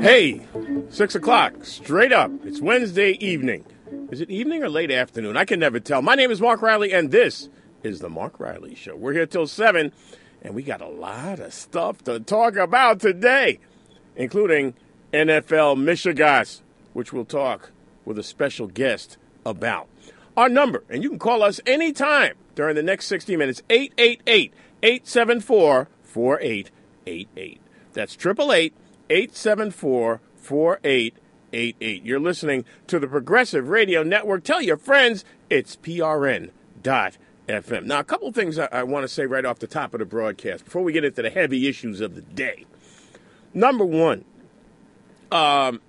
Hey, six o'clock, straight up. It's Wednesday evening. Is it evening or late afternoon? I can never tell. My name is Mark Riley, and this is the Mark Riley Show. We're here till seven, and we got a lot of stuff to talk about today, including NFL Michigas, which we'll talk with a special guest about. Our number, and you can call us anytime during the next 60 minutes, 888 874 4888. That's 888 874 4888. You're listening to the Progressive Radio Network. Tell your friends it's PRN.FM. Now, a couple things I, I want to say right off the top of the broadcast before we get into the heavy issues of the day. Number one, um,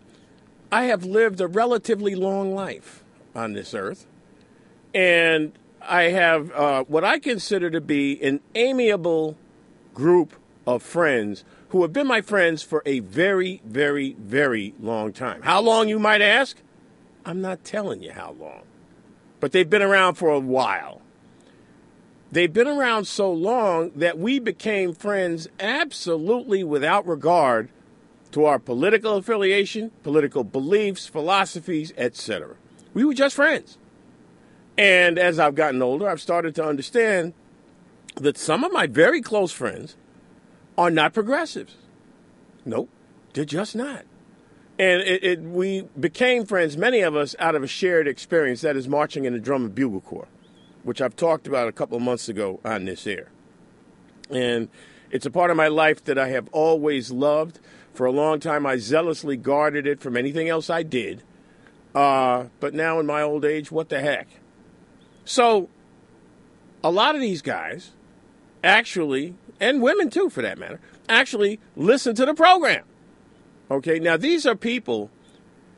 I have lived a relatively long life on this earth, and I have uh, what I consider to be an amiable group of friends who have been my friends for a very, very, very long time. How long, you might ask? I'm not telling you how long. But they've been around for a while. They've been around so long that we became friends absolutely without regard to our political affiliation, political beliefs, philosophies, etc. We were just friends. And as I've gotten older, I've started to understand that some of my very close friends are not progressives. Nope, they're just not. And it, it, we became friends, many of us, out of a shared experience that is marching in the drum and bugle corps, which I've talked about a couple of months ago on this air. And it's a part of my life that I have always loved. For a long time, I zealously guarded it from anything else I did. Uh, but now, in my old age, what the heck? So, a lot of these guys actually, and women too for that matter, actually listen to the program. Okay, now these are people,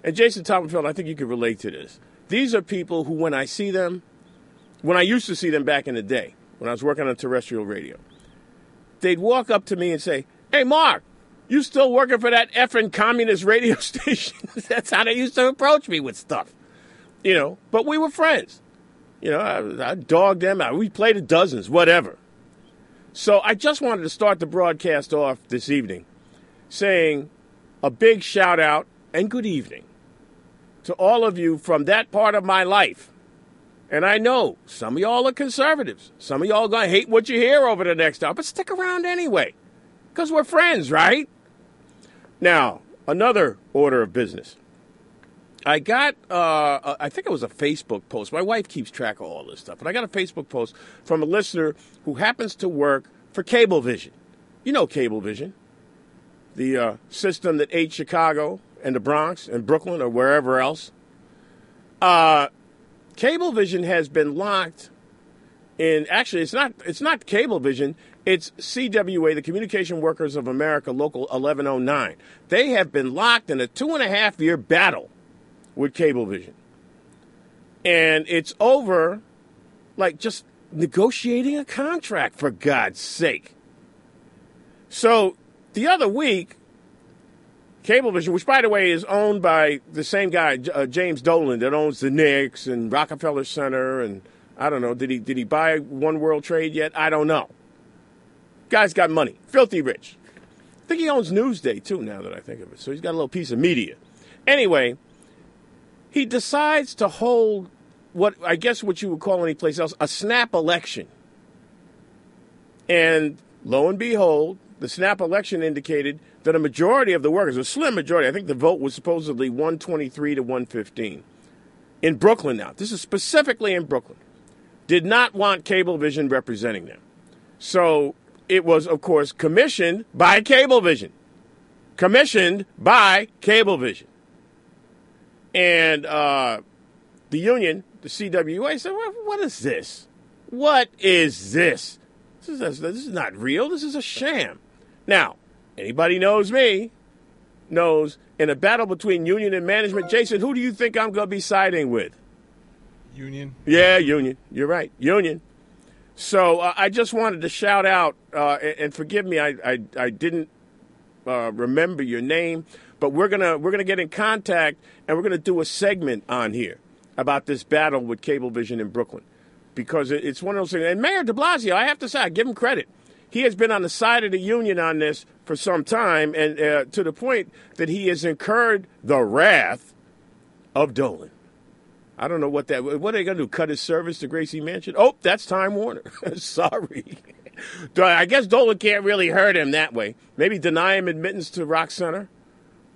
and Jason Thomasfeld, I think you can relate to this. These are people who, when I see them, when I used to see them back in the day, when I was working on terrestrial radio, they'd walk up to me and say, Hey, Mark, you still working for that effing communist radio station? That's how they used to approach me with stuff. You know, but we were friends. You know, I, I dogged them out. We played at dozens, whatever. So I just wanted to start the broadcast off this evening saying a big shout out and good evening to all of you from that part of my life. And I know some of y'all are conservatives. Some of y'all going to hate what you hear over the next hour, but stick around anyway because we're friends, right? Now, another order of business. I got, uh, I think it was a Facebook post. My wife keeps track of all this stuff, but I got a Facebook post from a listener who happens to work for Cablevision. You know Cablevision, the uh, system that ate Chicago and the Bronx and Brooklyn or wherever else. Uh, Cablevision has been locked in. Actually, it's not. It's not Cablevision. It's CWA, the Communication Workers of America, Local 1109. They have been locked in a two and a half year battle with Cablevision. And it's over, like, just negotiating a contract, for God's sake. So the other week, Cablevision, which by the way is owned by the same guy, uh, James Dolan, that owns the Knicks and Rockefeller Center, and I don't know, did he did he buy One World Trade yet? I don't know. Guy's got money, filthy rich. I think he owns Newsday too. Now that I think of it, so he's got a little piece of media. Anyway, he decides to hold what I guess what you would call anyplace else a snap election. And lo and behold, the snap election indicated that a majority of the workers, a slim majority, I think the vote was supposedly 123 to 115 in Brooklyn now. This is specifically in Brooklyn. Did not want Cablevision representing them. So it was, of course, commissioned by Cablevision. Commissioned by Cablevision. And uh, the union, the CWA, said, What is this? What is this? This is, this is not real. This is a sham. Now, anybody knows me knows in a battle between union and management, Jason, who do you think I'm going to be siding with? Union. Yeah, union. You're right. Union. So uh, I just wanted to shout out, uh, and, and, forgive me, I, I, I didn't uh, remember your name, but we're gonna we're gonna get in contact and we're gonna do a segment on here about this battle with Cablevision in Brooklyn because it's one of those things. And Mayor De Blasio, I have to say, I give him credit. He has been on the side of the union on this for some time, and uh, to the point that he has incurred the wrath of Dolan. I don't know what that. What are they going to do? Cut his service to Gracie Mansion? Oh, that's Time Warner. Sorry. I guess Dolan can't really hurt him that way. Maybe deny him admittance to Rock Center,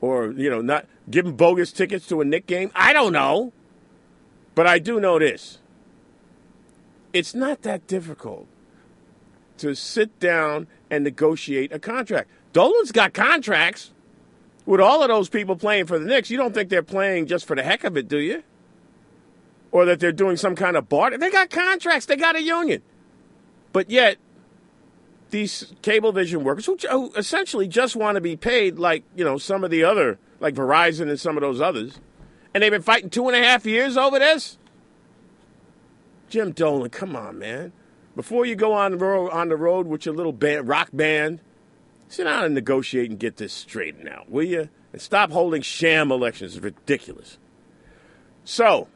or you know, not giving bogus tickets to a Knick game. I don't know, but I do know this: it's not that difficult to sit down and negotiate a contract. Dolan's got contracts with all of those people playing for the Knicks. You don't think they're playing just for the heck of it, do you? Or that they're doing some kind of barter? They got contracts. They got a union. But yet, these Cablevision workers who, who essentially just want to be paid like, you know, some of the other, like Verizon and some of those others, and they've been fighting two and a half years over this? Jim Dolan, come on, man. Before you go on the road, on the road with your little band, rock band, sit down and negotiate and get this straightened out, will you? And stop holding sham elections. It's ridiculous. So,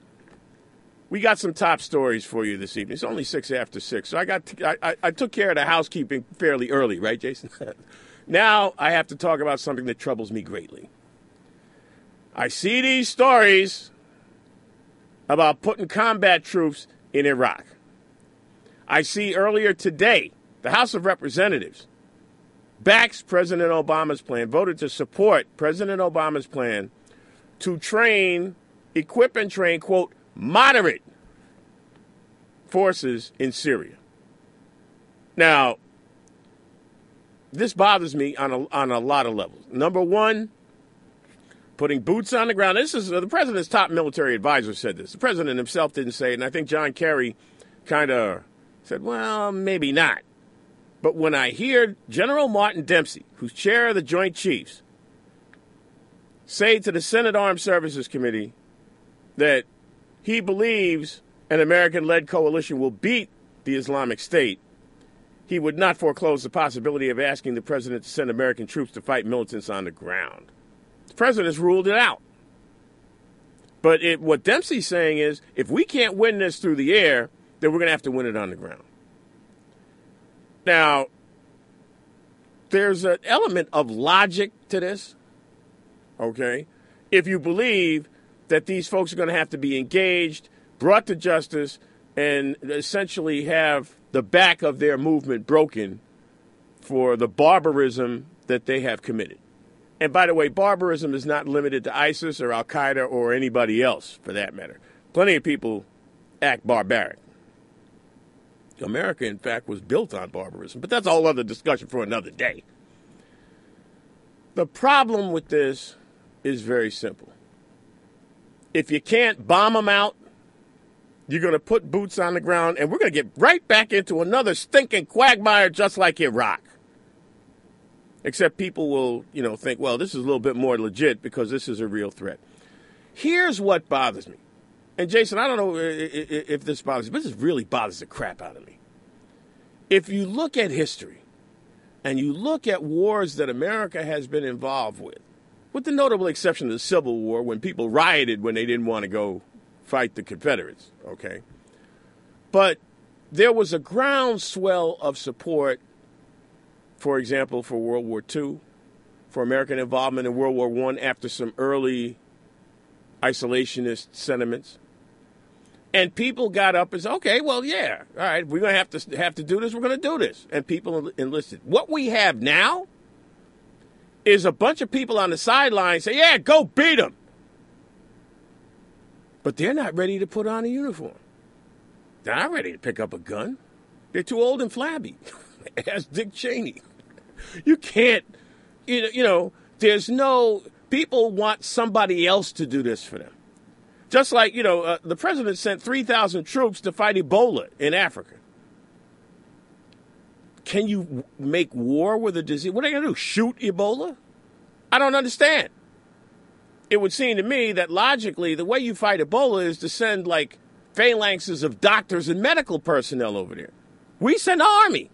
we got some top stories for you this evening. It's only six after six, so I got to, I, I took care of the housekeeping fairly early, right, Jason? now I have to talk about something that troubles me greatly. I see these stories about putting combat troops in Iraq. I see earlier today the House of Representatives backs President Obama's plan, voted to support President Obama's plan to train, equip, and train, quote, moderate forces in Syria. Now, this bothers me on a, on a lot of levels. Number one, putting boots on the ground. This is the president's top military advisor said this. The president himself didn't say it, and I think John Kerry kind of said, well, maybe not. But when I hear General Martin Dempsey, who's chair of the Joint Chiefs, say to the Senate Armed Services Committee that he believes an American led coalition will beat the Islamic State, he would not foreclose the possibility of asking the president to send American troops to fight militants on the ground. The president has ruled it out. But it, what Dempsey's saying is if we can't win this through the air, then we're going to have to win it on the ground. Now, there's an element of logic to this, okay? If you believe that these folks are going to have to be engaged, brought to justice, and essentially have the back of their movement broken for the barbarism that they have committed. And by the way, barbarism is not limited to ISIS or Al Qaeda or anybody else for that matter. Plenty of people act barbaric. America, in fact, was built on barbarism, but that's a whole other discussion for another day. The problem with this is very simple. If you can't bomb them out, you're going to put boots on the ground, and we're going to get right back into another stinking quagmire just like Iraq. Except people will, you know, think, well, this is a little bit more legit because this is a real threat. Here's what bothers me. And Jason, I don't know if this bothers you, but this really bothers the crap out of me. If you look at history and you look at wars that America has been involved with, with the notable exception of the Civil War when people rioted when they didn't want to go fight the Confederates, okay? But there was a groundswell of support for example, for World War II, for American involvement in World War I after some early isolationist sentiments. And people got up and said, okay, well, yeah, all right, we're going to have to have to do this. We're going to do this. And people enlisted. What we have now is a bunch of people on the sidelines say, yeah, go beat them. But they're not ready to put on a uniform. They're not ready to pick up a gun. They're too old and flabby, as Dick Cheney. You can't, you know, you know, there's no, people want somebody else to do this for them. Just like, you know, uh, the president sent 3,000 troops to fight Ebola in Africa. Can you make war with a disease? What are you going to do? Shoot Ebola? I don't understand. It would seem to me that logically, the way you fight Ebola is to send like phalanxes of doctors and medical personnel over there. We send an army.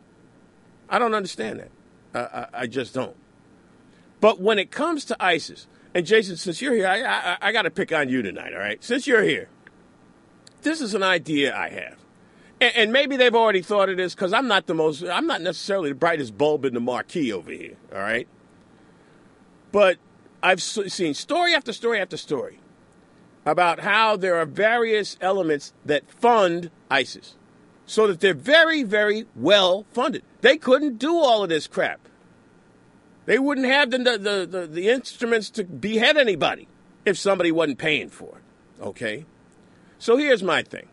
I don't understand that. I, I just don't. But when it comes to ISIS, and Jason, since you're here, I, I, I got to pick on you tonight, all right? Since you're here, this is an idea I have. And, and maybe they've already thought of this because I'm not the most, I'm not necessarily the brightest bulb in the marquee over here, all right? But I've seen story after story after story about how there are various elements that fund ISIS so that they're very, very well funded. They couldn't do all of this crap. They wouldn't have the, the, the, the instruments to behead anybody if somebody wasn't paying for it. Okay? So here's my thing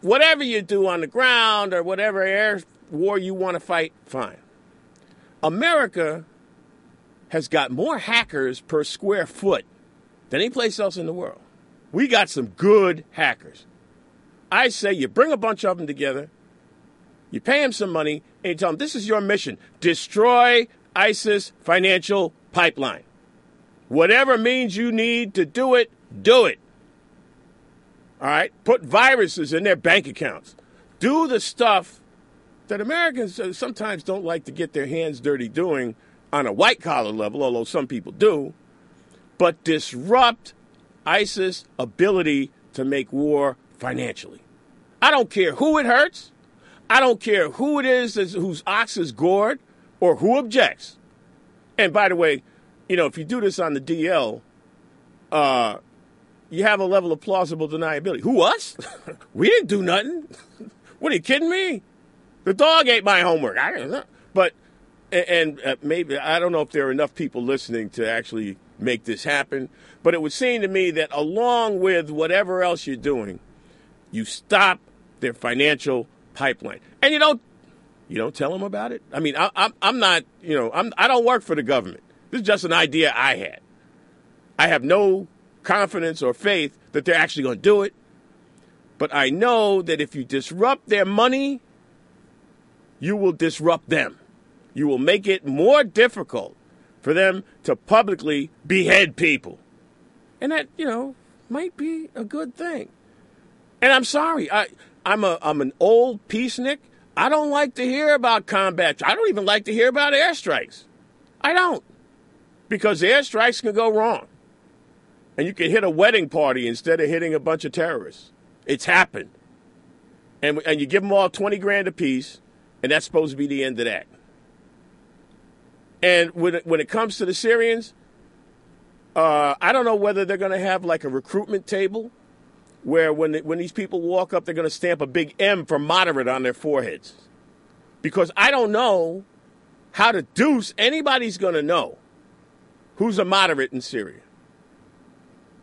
whatever you do on the ground or whatever air war you want to fight, fine. America has got more hackers per square foot than any place else in the world. We got some good hackers. I say you bring a bunch of them together, you pay them some money, and you tell them this is your mission destroy ISIS financial pipeline. Whatever means you need to do it, do it. All right? Put viruses in their bank accounts. Do the stuff that Americans uh, sometimes don't like to get their hands dirty doing on a white collar level, although some people do, but disrupt ISIS' ability to make war financially. I don't care who it hurts. I don't care who it is whose ox is gored or who objects. And by the way, you know, if you do this on the DL, uh, you have a level of plausible deniability. Who, us? we didn't do nothing. what are you kidding me? The dog ate my homework. I don't know. But, and, uh, maybe, I don't know if there are enough people listening to actually make this happen, but it would seem to me that along with whatever else you're doing, you stop their financial pipeline. And you don't, you don't tell them about it. I mean, I, I'm, I'm not, you know, I'm, I don't work for the government. This is just an idea I had. I have no confidence or faith that they're actually going to do it. But I know that if you disrupt their money, you will disrupt them. You will make it more difficult for them to publicly behead people. And that, you know, might be a good thing. And I'm sorry, I, I'm, a, I'm an old peacenik. I don't like to hear about combat. I don't even like to hear about airstrikes. I don't. Because airstrikes can go wrong and you can hit a wedding party instead of hitting a bunch of terrorists. It's happened. And, and you give them all 20 grand apiece, and that's supposed to be the end of that. And when it, when it comes to the Syrians, uh, I don't know whether they're going to have like a recruitment table where when, when these people walk up, they're going to stamp a big M for moderate on their foreheads. Because I don't know how to deuce anybody's going to know who's a moderate in Syria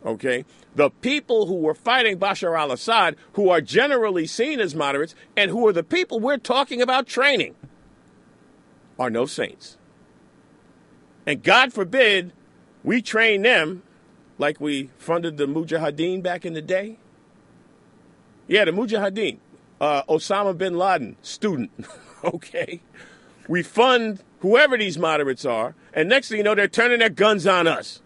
okay? The people who were fighting Bashar al Assad, who are generally seen as moderates, and who are the people we're talking about training, are no saints. And God forbid we train them like we funded the Mujahideen back in the day. Yeah, the Mujahideen, uh, Osama bin Laden, student, okay? We fund whoever these moderates are, and next thing you know, they're turning their guns on us.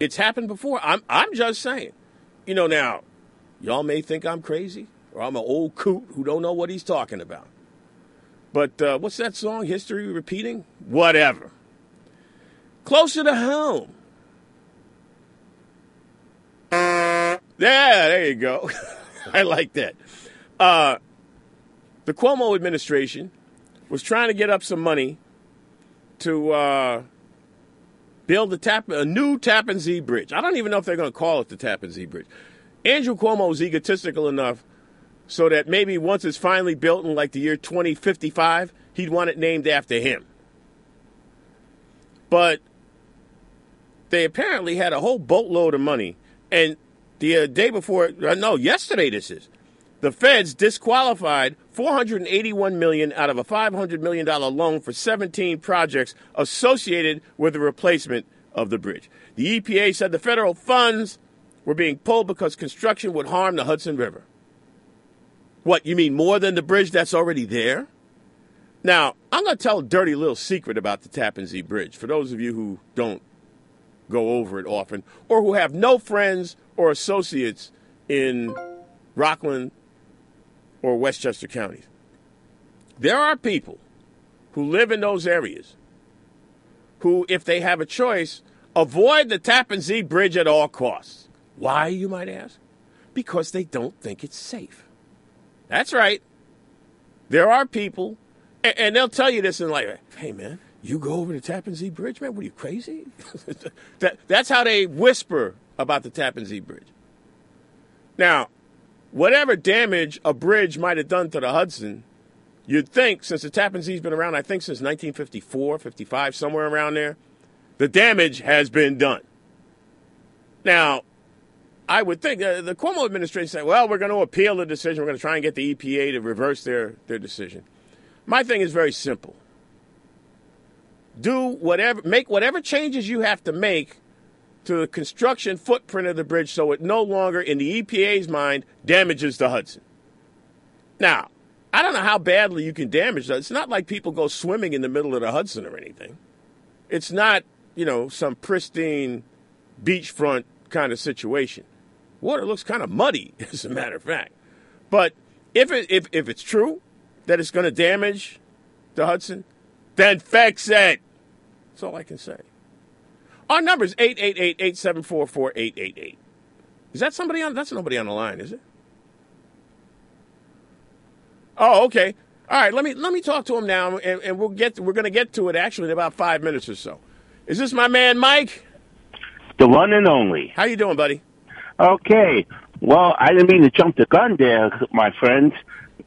It's happened before. I'm I'm just saying. You know, now, y'all may think I'm crazy or I'm an old coot who don't know what he's talking about. But uh, what's that song? History repeating? Whatever. Closer to home. Yeah, there you go. I like that. Uh, the Cuomo administration was trying to get up some money to uh, build a, tap, a new Tappan Zee Bridge. I don't even know if they're going to call it the Tappan Zee Bridge. Andrew Cuomo is egotistical enough so that maybe once it's finally built in like the year 2055, he'd want it named after him. But they apparently had a whole boatload of money. And the uh, day before, uh, no, yesterday this is, the feds disqualified 481 million out of a 500 million dollar loan for 17 projects associated with the replacement of the bridge. The EPA said the federal funds were being pulled because construction would harm the Hudson River. What, you mean more than the bridge that's already there? Now, I'm going to tell a dirty little secret about the Tappan Zee Bridge for those of you who don't go over it often or who have no friends or associates in Rockland, or Westchester counties. There are people who live in those areas who, if they have a choice, avoid the Tappan Zee Bridge at all costs. Why, you might ask? Because they don't think it's safe. That's right. There are people, and, they'll tell you this in like, hey, man, you go over the Tappan Zee Bridge, man? What are you crazy? that, that's how they whisper about the Tappan Zee Bridge. Now, whatever damage a bridge might have done to the Hudson, you'd think, since the Tappan Zee's been around, I think since 1954, 55, somewhere around there, the damage has been done. Now, I would think uh, the Cuomo administration said, well, we're going to appeal the decision. We're going to try and get the EPA to reverse their, their decision. My thing is very simple. Do whatever, make whatever changes you have to make to the construction footprint of the bridge so it no longer, in the EPA's mind, damages the Hudson. Now, I don't know how badly you can damage that. It's not like people go swimming in the middle of the Hudson or anything. It's not, you know, some pristine beachfront kind of situation. Water looks kind of muddy, as a matter of fact. But if it, if if it's true that it's going to damage the Hudson, then fix it. That's all I can say. Our number is 888-874-4888. Is that somebody on? That's nobody on the line, is it? Oh, okay. All right. Let me let me talk to him now, and, and we'll get we're going to get to it actually in about five minutes or so. Is this my man, Mike? The one and only. How you doing, buddy? Okay. Well, I didn't mean to jump the gun there, my friends,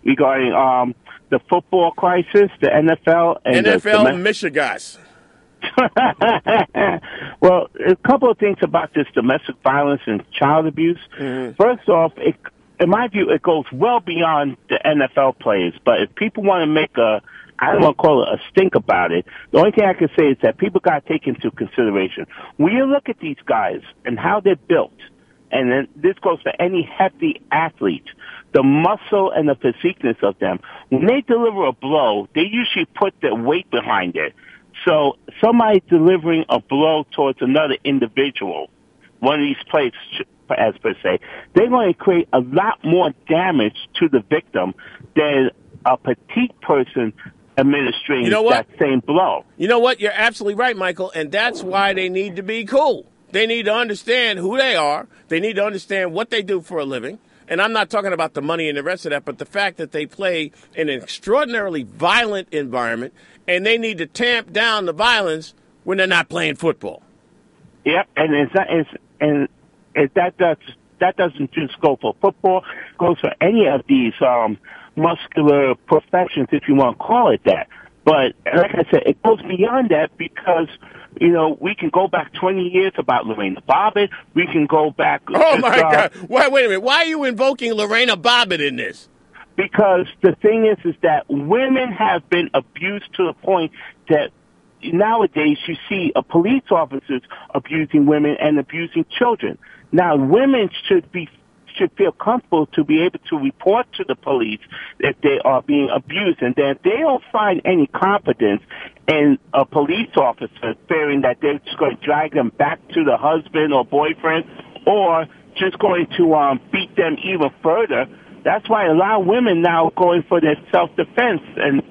regarding um, the football crisis, the NFL, and NFL the, Michigas. well, a couple of things about this domestic violence and child abuse. Mm-hmm. First off, it, in my view, it goes well beyond the NFL players. But if people want to make a, I don't want to call it a stink about it. The only thing I can say is that people got to take into consideration when you look at these guys and how they're built, and then this goes for any hefty athlete. The muscle and the physiqueness of them. When they deliver a blow, they usually put their weight behind it. So somebody delivering a blow towards another individual, one of these players, as per se, they're going to create a lot more damage to the victim than a petite person administering You know that same blow. You know what? You're absolutely right, Michael, and that's why they need to be cool. They need to understand who they are. They need to understand what they do for a living. And I'm not talking about the money and the rest of that, but the fact that they play in an extraordinarily violent environment and they need to tamp down the violence when they're not playing football. Yep, and it's not, it's, and it, that does that doesn't just go for football. It goes for any of these um, muscular professions, if you want to call it that. But like I said, it goes beyond that because you know we can go back 20 years about Lorena Bobbitt. We can go back. Oh my uh, God! Wait, wait a minute. Why are you invoking Lorena Bobbitt in this? Because the thing is, is that women have been abused to the point that nowadays you see uh, police officers abusing women and abusing children. Now, women should be should feel comfortable to be able to report to the police if they are being abused, and that they don't find any confidence in a police officer, fearing that they're just going to drag them back to the husband or boyfriend, or just going to um, beat them even further. That's why a lot of women now are going for their self-defense. And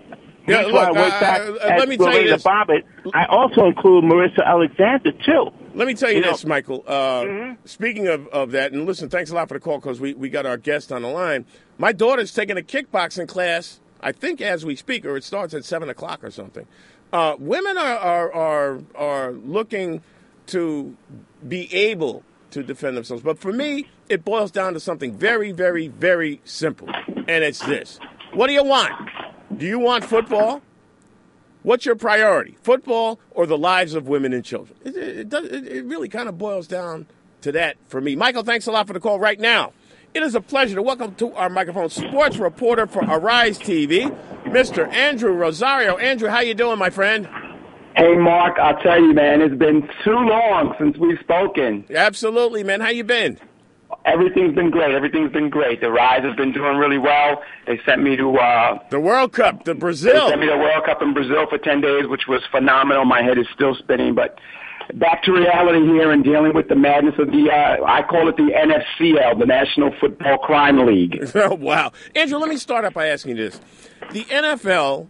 Yeah, that's why look, I went back uh, at let me tell you this. Bobbitt. I also include Marissa Alexander, too. Let me tell you, You know- this, Michael. Uh, Speaking of, of that, and listen, thanks a lot for the call because we, we got our guest on the line. My daughter's taking a kickboxing class, I think as we speak, or it starts at 7 o'clock or something. Uh, women are, are, are, are looking to be able to defend themselves. But for me, it boils down to something very, very, very simple. And it's this What do you want? Do you want football? What's your priority, football or the lives of women and children? It, it, does, it, it really kind of boils down to that for me. Michael, thanks a lot for the call right now. It is a pleasure to welcome to our microphone sports reporter for Arise TV, Mr. Andrew Rosario. Andrew, how you doing, my friend? Hey, Mark, I'll tell you, man, it's been too long since we've spoken. Absolutely, man. How you been? Everything's been great. Everything's been great. Arise has been doing really well. They sent me to uh, The World Cup, the Brazil. they sent me to World Cup in Brazil for ten days, which was phenomenal. My head is still spinning, but back to reality here and dealing with the madness of the uh, I call it the NFCL, the National Football Crime League. Oh, wow. Andrew, let me start up by asking you this. The NFL,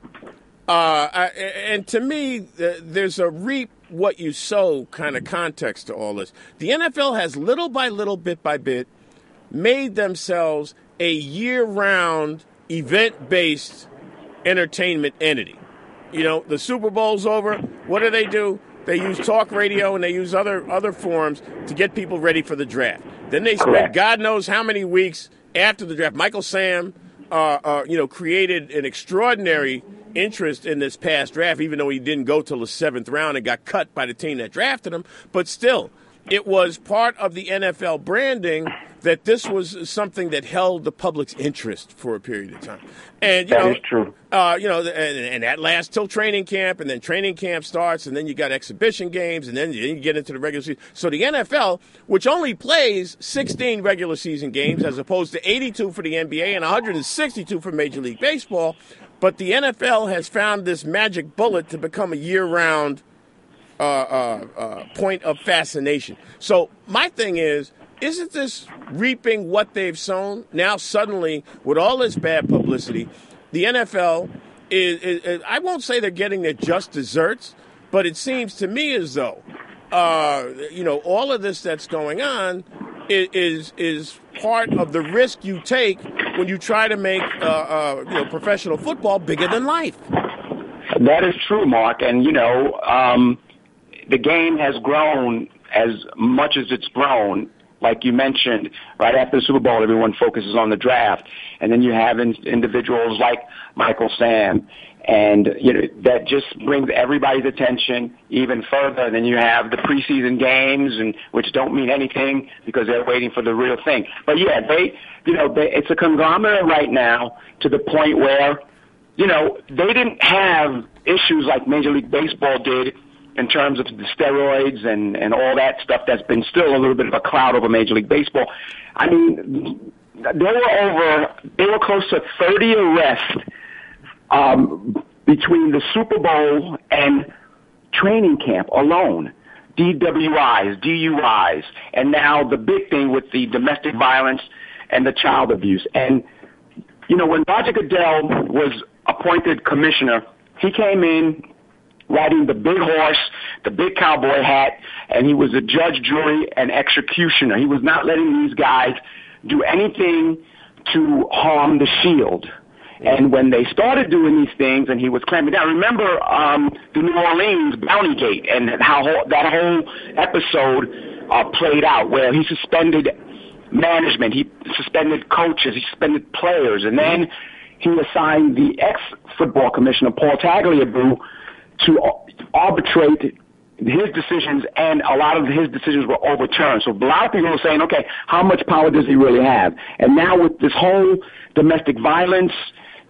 uh, I, and to me, there's a reap what you sow kind of context to all this. The NFL has little by little, bit by bit, made themselves a year round event based entertainment entity. You know, the Super Bowl's over. What do they do? They use talk radio and they use other other forms to get people ready for the draft. Then they spend God knows how many weeks after the draft. Michael Sam, uh, uh, you know, created an extraordinary interest in this past draft, even though he didn't go till the seventh round and got cut by the team that drafted him. But still, it was part of the NFL branding that this was something that held the public's interest for a period of time. And you That know, is true. Uh, you know, and, and that lasts till training camp, and then training camp starts, and then you got exhibition games, and then you get into the regular season. So the NFL, which only plays 16 regular season games as opposed to 82 for the NBA and 162 for Major League Baseball, but the NFL has found this magic bullet to become a year-round uh, uh, uh, point of fascination. So my thing is, isn't this reaping what they've sown? Now suddenly, with all this bad publicity, the NFL is, is, is I won't say they're getting their just desserts, but it seems to me as though, uh, you know, all of this that's going on is is, part of the risk you take when you try to make uh, uh, you know professional football bigger than life. That is true, Mark. And, you know, um, the game has grown as much as it's grown. Like you mentioned, right after the Super Bowl, everyone focuses on the draft. And then you have in, individuals like Michael Sam. And, you know, that just brings everybody's attention even further. And then you have the preseason games, and which don't mean anything because they're waiting for the real thing. But yeah, they, you know, they, it's a conglomerate right now to the point where you know, they didn't have issues like Major League Baseball did in terms of the steroids and, and all that stuff that's been still a little bit of a cloud over Major League Baseball. I mean, there were over, they were close to 30 arrests um, between the Super Bowl and training camp alone. DWIs, DUIs, and now the big thing with the domestic violence and the child abuse. And you know, when Roger Goodell was appointed commissioner, he came in riding the big horse, the big cowboy hat, and he was a judge, jury, and executioner. He was not letting these guys do anything to harm the shield. And when they started doing these things and he was clamping down, remember um, the New Orleans Bounty Gate and how whole, that whole episode uh, played out where he suspended management, he suspended coaches, he suspended players, and then he assigned the ex-football commissioner, Paul Tagliabue, to arbitrate his decisions, and a lot of his decisions were overturned. So a lot of people were saying, okay, how much power does he really have? And now with this whole domestic violence,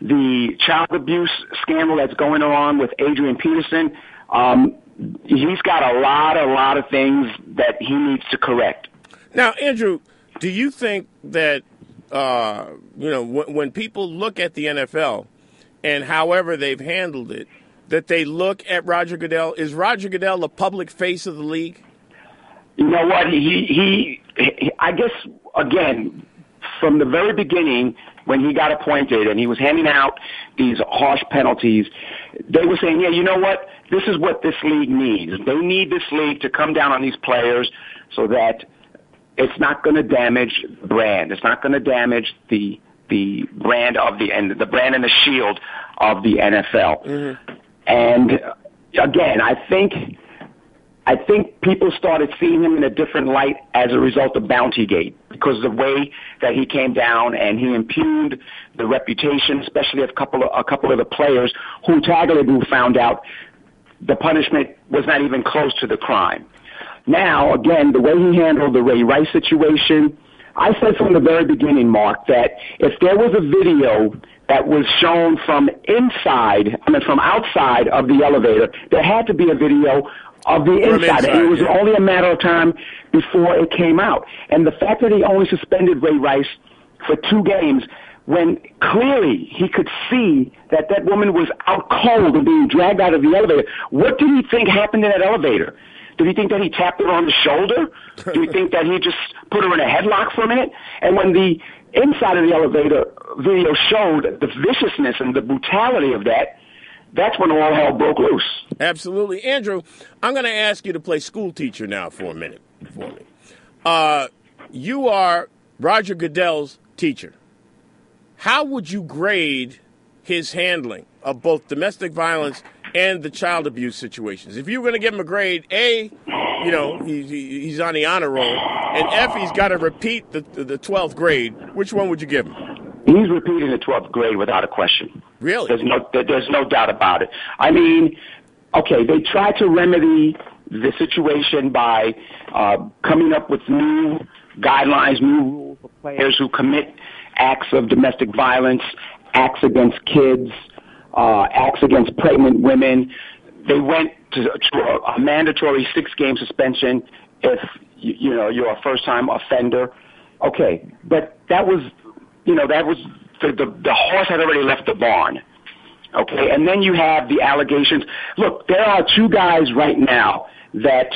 the child abuse scandal that's going on with Adrian Peterson, um, he's got a lot, a lot of things that he needs to correct. Now, Andrew, do you think that uh, you know when, when people look at the NFL and however they've handled it, that they look at Roger Goodell? Is Roger Goodell the public face of the league? You know what? He, he, he, I guess, again, from the very beginning, when he got appointed and he was handing out these harsh penalties, they were saying, yeah, you know what? This is what this league needs. They need this league to come down on these players so that it's not going to damage the brand. It's not going to damage the the brand of the and the brand and the shield of the NFL. Mm-hmm. And again, I think I think people started seeing him in a different light as a result of Bountygate because of the way that he came down and he impugned the reputation, especially of a couple of a couple of the players who Tagliabue found out the punishment was not even close to the crime. Now, again, the way he handled the Ray Rice situation, I said from the very beginning, Mark, that if there was a video that was shown from inside, I mean, from outside of the elevator, there had to be a video of the inside. inside, it was yeah. only a matter of time before it came out. And the fact that he only suspended Ray Rice for two games when clearly he could see that that woman was out cold and being dragged out of the elevator. What did he think happened in that elevator? Did he think that he tapped her on the shoulder? Do you think that he just put her in a headlock for a minute? And when the inside of the elevator video showed the viciousness and the brutality of that, that's when all hell broke loose. Absolutely, Andrew. I'm going to ask you to play school teacher now for a minute for me. Uh, you are Roger Goodell's teacher. how would you grade his handling of both domestic violence and the child abuse situations? If you were going to give him a grade, A, you know, he, he, he's on the honor roll, and F, he's got to repeat the, the 12th grade, which one would you give him? He's repeating the 12th grade without a question. Really? There's no, there's no doubt about it. I mean, okay, they tried to remedy the situation by uh, coming up with new guidelines, new rules for players who commit acts of domestic violence, acts against kids, uh, acts against pregnant women. They went to, to a, a mandatory six-game suspension if you, you know you're a first-time offender. Okay, but that was, you know, that was the, the the horse had already left the barn. Okay, and then you have the allegations. Look, there are two guys right now that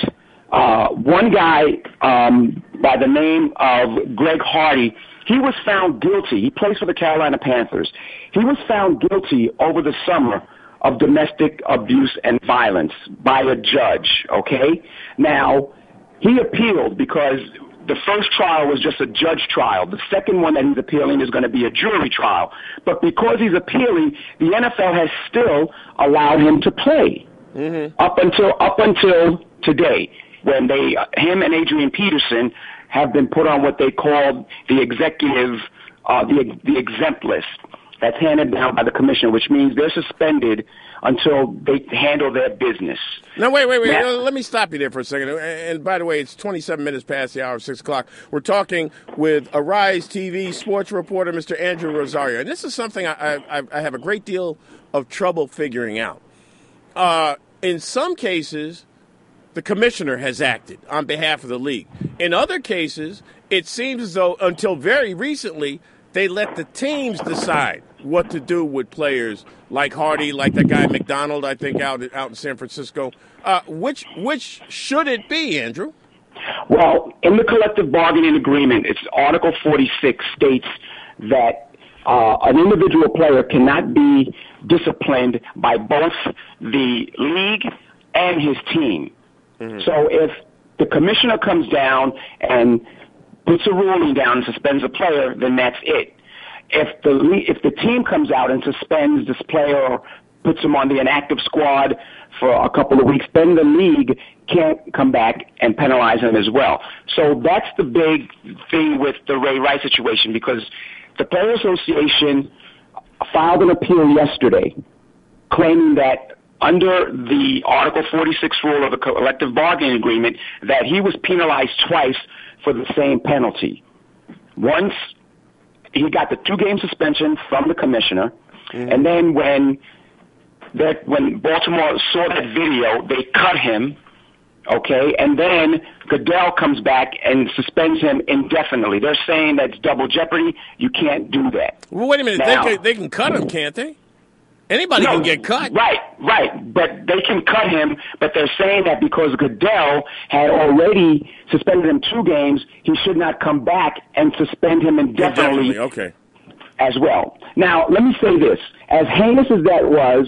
uh, one guy um, by the name of Greg Hardy, he was found guilty. He plays for the Carolina Panthers. He was found guilty over the summer of domestic abuse and violence by a judge. Okay, now he appealed because the first trial was just a judge trial. The second one that he's appealing is going to be a jury trial. But because he's appealing, the NFL has still allowed him to play mm-hmm. up until up until today, when they him and Adrian Peterson have been put on what they call the executive uh, the the exempt list. That's handed down by the commission, which means they're suspended until they handle their business. No, wait, wait, wait. Now, Let me stop you there for a second. And by the way, it's 27 minutes past the hour of 6 o'clock. We're talking with Arise TV sports reporter, Mr. Andrew Rosario. And this is something I, I, I have a great deal of trouble figuring out. Uh, in some cases, the commissioner has acted on behalf of the league. In other cases, it seems as though until very recently, they let the teams decide what to do with players like Hardy, like that guy McDonald, I think out out in San Francisco. Uh, which which should it be, Andrew? Well, in the collective bargaining agreement, it's Article 46 states that uh, an individual player cannot be disciplined by both the league and his team. Mm-hmm. So if the commissioner comes down and puts a ruling down and suspends a player, then that's it. If the if the team comes out and suspends this player or puts him on the inactive squad for a couple of weeks, then the league can't come back and penalize him as well. So that's the big thing with the Ray Rice situation because the Player Association filed an appeal yesterday claiming that under the Article 46 rule of the collective bargaining agreement that he was penalized twice for the same penalty. Once he got the two game suspension from the commissioner, mm-hmm. and then when that when Baltimore saw that video, they cut him. Okay, and then Goodell comes back and suspends him indefinitely. They're saying that's double jeopardy. You can't do that. Well, wait a minute. Now, they, can, they can cut him, can't they? Anybody no, can get cut. Right, right. But they can cut him, but they're saying that because Goodell had already suspended him two games, he should not come back and suspend him indefinitely. indefinitely. Okay. As well. Now, let me say this. As heinous as that was,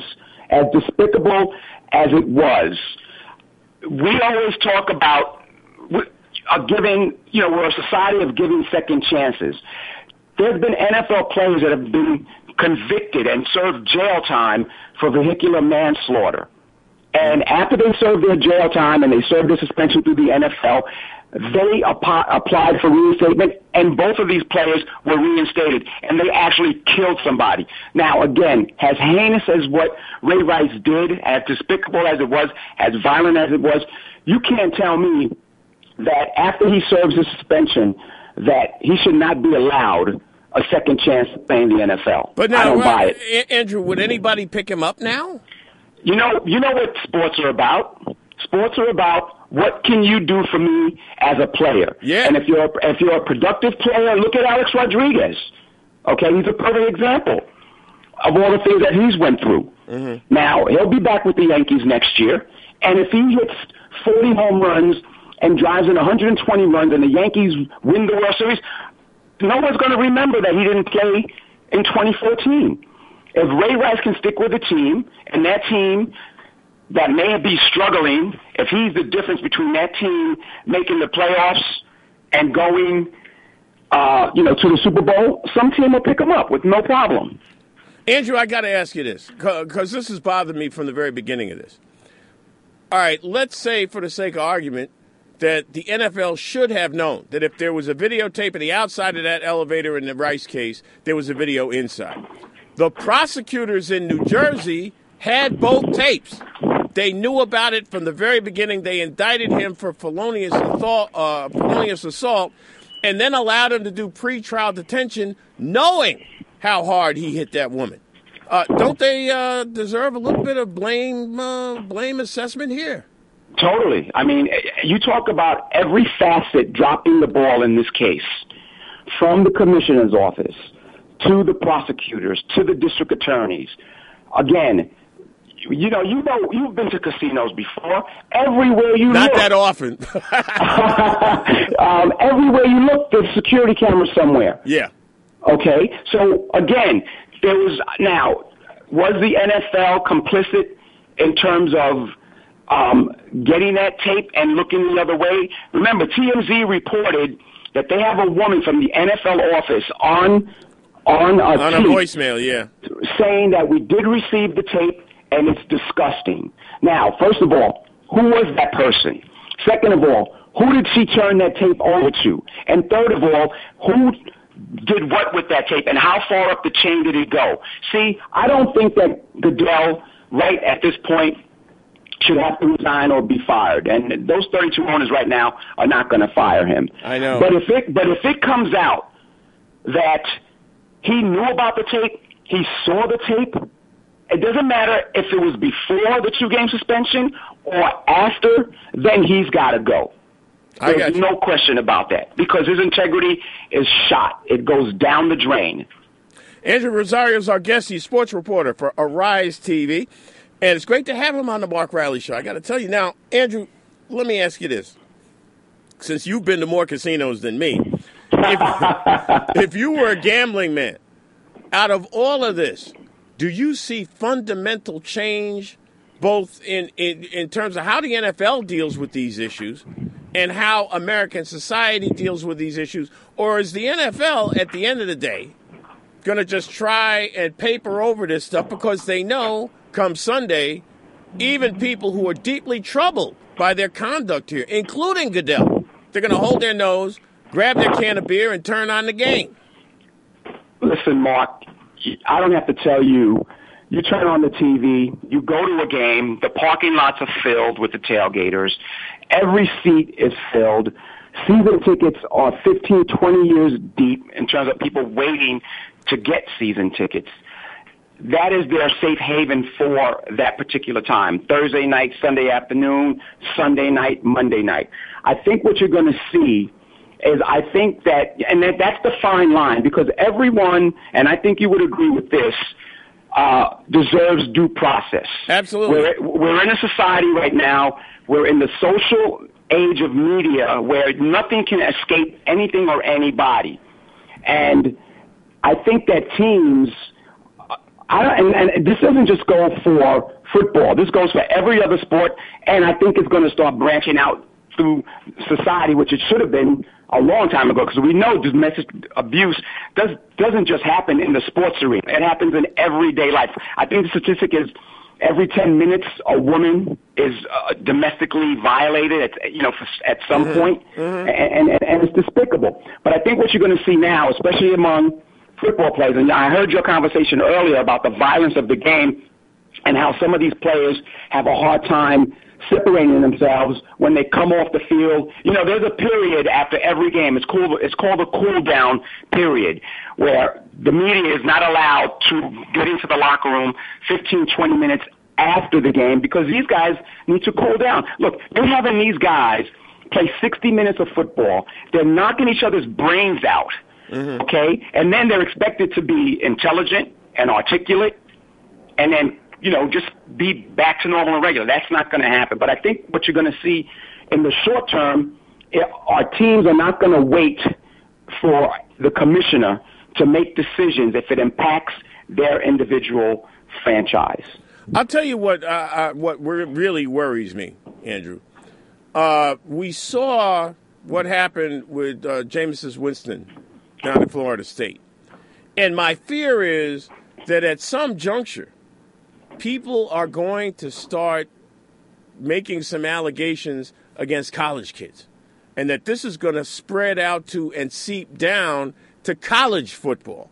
as despicable as it was, we always talk about giving, you know, we're a society of giving second chances. There's been NFL players that have been convicted and served jail time for vehicular manslaughter. And after they served their jail time and they served their suspension through the NFL, they ap- applied for reinstatement, and both of these players were reinstated, and they actually killed somebody. Now, again, as heinous as what Ray Rice did, as despicable as it was, as violent as it was, you can't tell me that after he serves his suspension, that he should not be allowed a second chance to play in the NFL. But now, I don't buy it. Andrew, would anybody pick him up now? You know, you know what sports are about. Sports are about what can you do for me as a player. Yeah. And if you're if you're a productive player, look at Alex Rodriguez. Okay, he's a perfect example of all the things that he's went through. Mm-hmm. Now he'll be back with the Yankees next year, and if he hits 40 home runs and drives in 120 runs, and the Yankees win the World Series, no one's going to remember that he didn't play in 2014. If Ray Rice can stick with the team, and that team that may be struggling, if he's the difference between that team making the playoffs and going uh, you know, to the Super Bowl, some team will pick him up with no problem. Andrew, I got to ask you this because this has bothered me from the very beginning of this. All right, let's say, for the sake of argument, that the NFL should have known that if there was a videotape of the outside of that elevator in the Rice case, there was a video inside. The prosecutors in New Jersey had both tapes. They knew about it from the very beginning. They indicted him for felonious assault, uh, felonious assault and then allowed him to do pretrial detention, knowing how hard he hit that woman. Uh, don't they uh, deserve a little bit of blame uh, blame assessment here? Totally. I mean, you talk about every facet dropping the ball in this case, from the commissioner's office to the prosecutors to the district attorneys. Again, you know, you know, you've been to casinos before. Everywhere you not look, that often. um, everywhere you look, there's security cameras somewhere. Yeah. Okay. So again, there was now was the NFL complicit in terms of um, getting that tape and looking the other way? Remember, TMZ reported that they have a woman from the NFL office on on a, on a voicemail, yeah, saying that we did receive the tape and it's disgusting. Now, first of all, who was that person? Second of all, who did she turn that tape over to? And third of all, who did what with that tape and how far up the chain did it go? See, I don't think that Goodell, right at this point, should have to resign or be fired. And those 32 owners right now are not going to fire him. I know. But if it, but if it comes out that he knew about the tape, he saw the tape, it doesn't matter if it was before the two game suspension or after, then he's got to go. There's no question about that because his integrity is shot. It goes down the drain. Andrew Rosario is our guest. He's sports reporter for Arise TV. And it's great to have him on the Mark Riley Show. I got to tell you now, Andrew, let me ask you this. Since you've been to more casinos than me, if, if you were a gambling man, out of all of this, do you see fundamental change both in, in, in terms of how the NFL deals with these issues and how American society deals with these issues? Or is the NFL, at the end of the day, going to just try and paper over this stuff because they know come Sunday, even mm-hmm. people who are deeply troubled by their conduct here, including Goodell, they're going to hold their nose, grab their can of beer, and turn on the game? Listen, Mark, I don't have to tell you. You turn on the TV, you go to a game, the parking lots are filled with the tailgaters. Every seat is filled. Season tickets are 15, 20 years deep in terms of people waiting to get season tickets. That is their safe haven for that particular time. Thursday night, Sunday afternoon, Sunday night, Monday night. I think what you're going to see is I think that, and that, that's the fine line because everyone, and I think you would agree with this, uh, deserves due process. Absolutely. We're, we're in a society right now, we're in the social age of media where nothing can escape anything or anybody. And I think that teams, and, and this doesn't just go for football. This goes for every other sport, and I think it's going to start branching out through society, which it should have been a long time ago, because we know domestic abuse does doesn't just happen in the sports arena; it happens in everyday life. I think the statistic is every 10 minutes a woman is uh, domestically violated at you know at some mm-hmm. point. Mm-hmm. And, and and it's despicable but i think what you're going to see now especially among football players and i heard your conversation earlier about the violence of the game and how some of these players have a hard time separating themselves when they come off the field. You know, there's a period after every game. It's called it's called a cool down period where the media is not allowed to get into the locker room 15, 20 minutes after the game because these guys need to cool down. Look, you're having these guys play 60 minutes of football. They're knocking each other's brains out. Mm-hmm. Okay? And then they're expected to be intelligent and articulate and then you know, just be back to normal and regular. That's not going to happen. But I think what you're going to see in the short term, it, our teams are not going to wait for the commissioner to make decisions if it impacts their individual franchise. I'll tell you what. Uh, uh, what really worries me, Andrew. Uh, we saw what happened with uh, Jameis Winston down at Florida State. And my fear is that at some juncture, people are going to start making some allegations against college kids. And that this is going to spread out to and seep down to college football.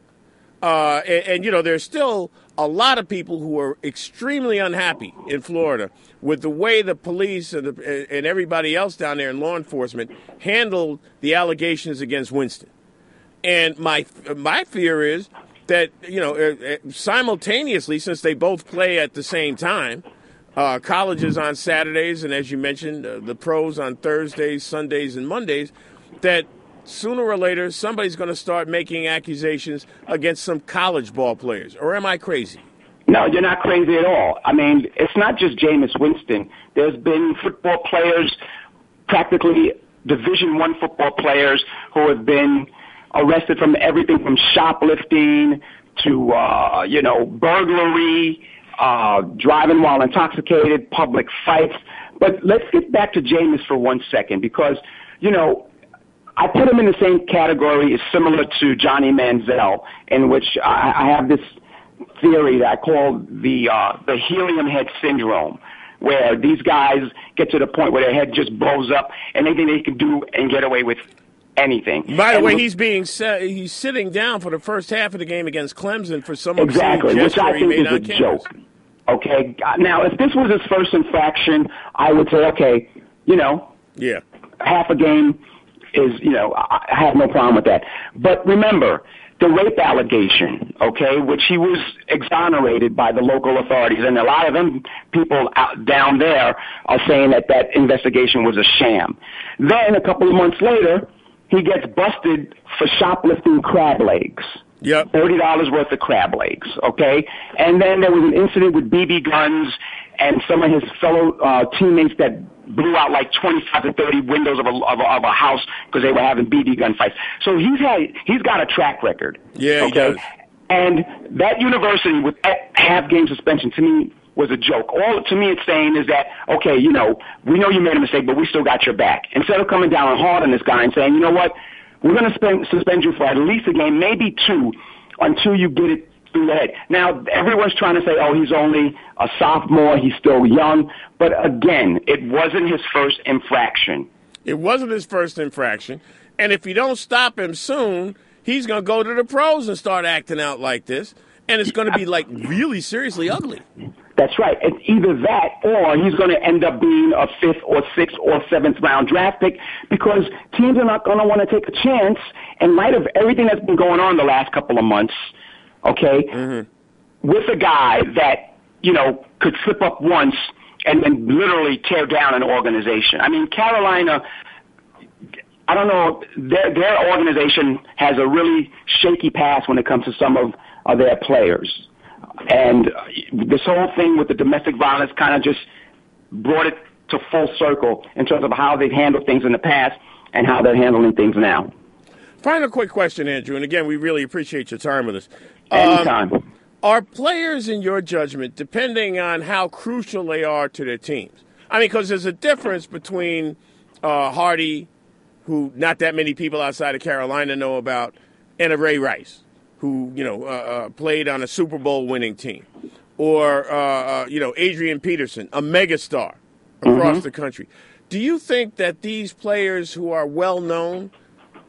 Uh, and, and, you know, there's still a lot of people who are extremely unhappy in Florida with the way the police and, the, and everybody else down there in law enforcement handled the allegations against Winston. And my my fear is that you know uh, uh, simultaneously, since they both play at the same time, uh, colleges on Saturdays and as you mentioned, uh, the pros on Thursdays, Sundays, and Mondays, that sooner or later somebody's going to start making accusations against some college ball players. Or am I crazy? No, you're not crazy at all. I mean, it's not just Jameis Winston. There's been football players, practically Division One football players, who have been arrested from everything from shoplifting to uh, you know burglary, uh, driving while intoxicated, public fights. But let's get back to Jameis for one second because you know I put him in the same category as similar to Johnny Manziel, in which I, I have this theory that I call the uh, the helium head syndrome, where these guys get to the point where their head just blows up and they think they can do and get away with anything. By the and way, he's being he's sitting down for the first half of the game against Clemson for some exactly, which I think is a campus. joke. Okay, now if this was his first infraction, I would say okay, you know, yeah, half a game is you know I have no problem with that. But remember, the rape allegation, okay, which he was exonerated by the local authorities, and a lot of them people out down there are saying that that investigation was a sham. Then a couple of months later, he gets busted for shoplifting crab legs. Yep. Thirty dollars worth of crab legs. Okay. And then there was an incident with BB guns and some of his fellow uh, teammates that blew out like 25 to 30 windows of a, of a, of a house because they were having BB gun fights. So he's had, he's got a track record. Yeah, okay? And that university with that half game suspension to me was a joke. All to me it's saying is that, okay, you know, we know you made a mistake, but we still got your back. Instead of coming down hard on this guy and saying, you know what, we're going to suspend you for at least a game, maybe two, until you get it through the head. Now, everyone's trying to say, oh, he's only a sophomore, he's still young. But again, it wasn't his first infraction. It wasn't his first infraction. And if you don't stop him soon, he's going to go to the pros and start acting out like this. And it's going to be like really seriously ugly. That's right. It's either that or he's going to end up being a fifth or sixth or seventh round draft pick because teams are not going to want to take a chance in light of everything that's been going on the last couple of months okay, mm-hmm. with a guy that, you know, could slip up once and then literally tear down an organization. I mean, Carolina, I don't know, their, their organization has a really shaky past when it comes to some of, of their players. And this whole thing with the domestic violence kind of just brought it to full circle in terms of how they've handled things in the past and how they're handling things now. Final quick question, Andrew, and again, we really appreciate your time with us. Anytime. Um, are players, in your judgment, depending on how crucial they are to their teams? I mean, because there's a difference between uh, Hardy, who not that many people outside of Carolina know about, and a Ray Rice, who you know uh, uh, played on a Super Bowl winning team, or uh, uh, you know Adrian Peterson, a megastar across mm-hmm. the country. Do you think that these players who are well known